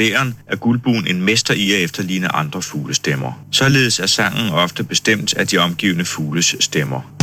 vurderen er guldbuen en mester i at efterligne andre fuglestemmer. Således er sangen ofte bestemt af de omgivende fugles stemmer.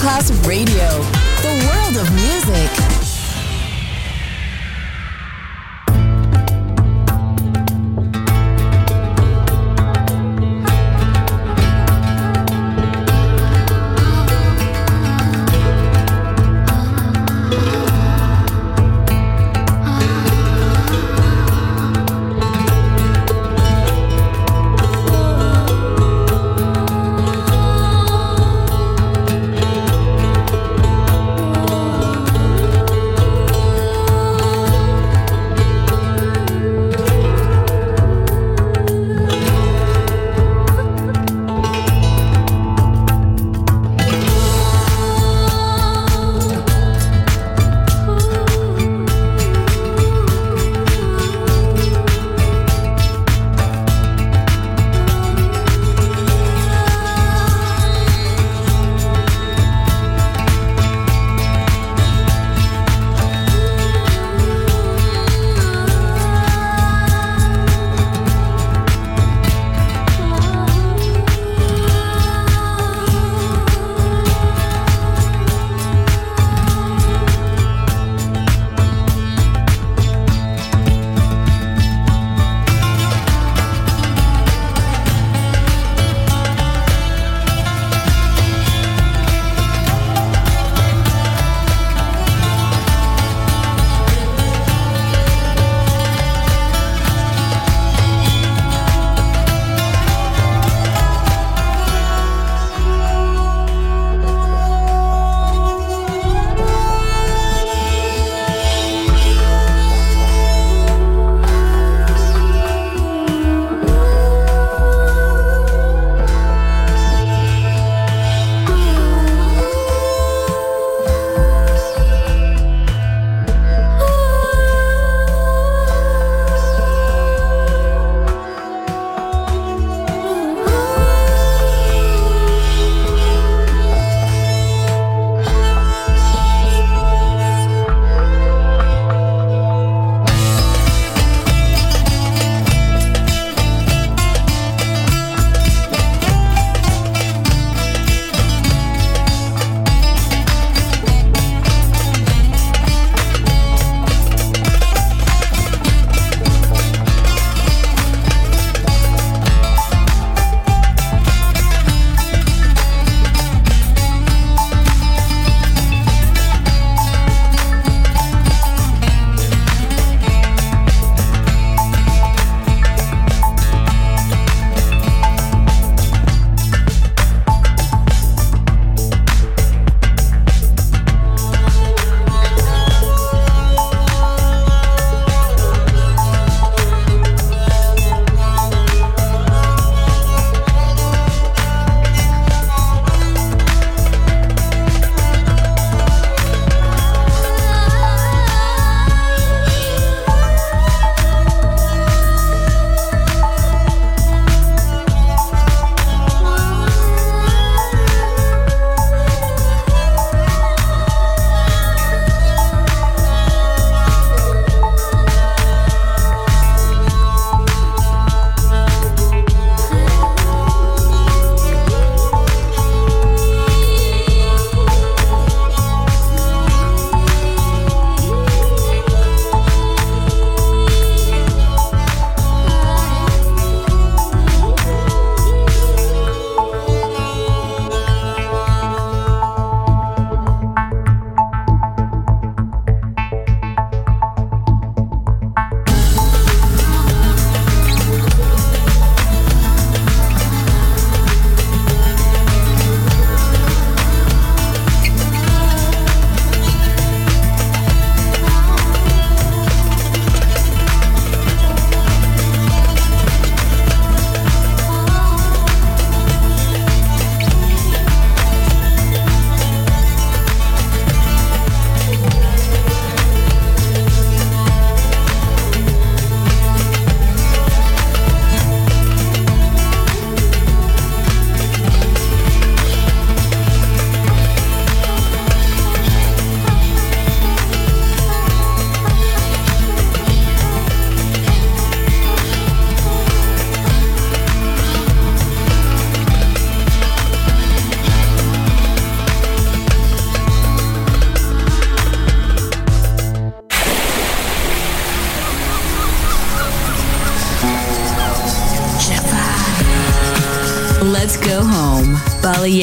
Masterclass Radio,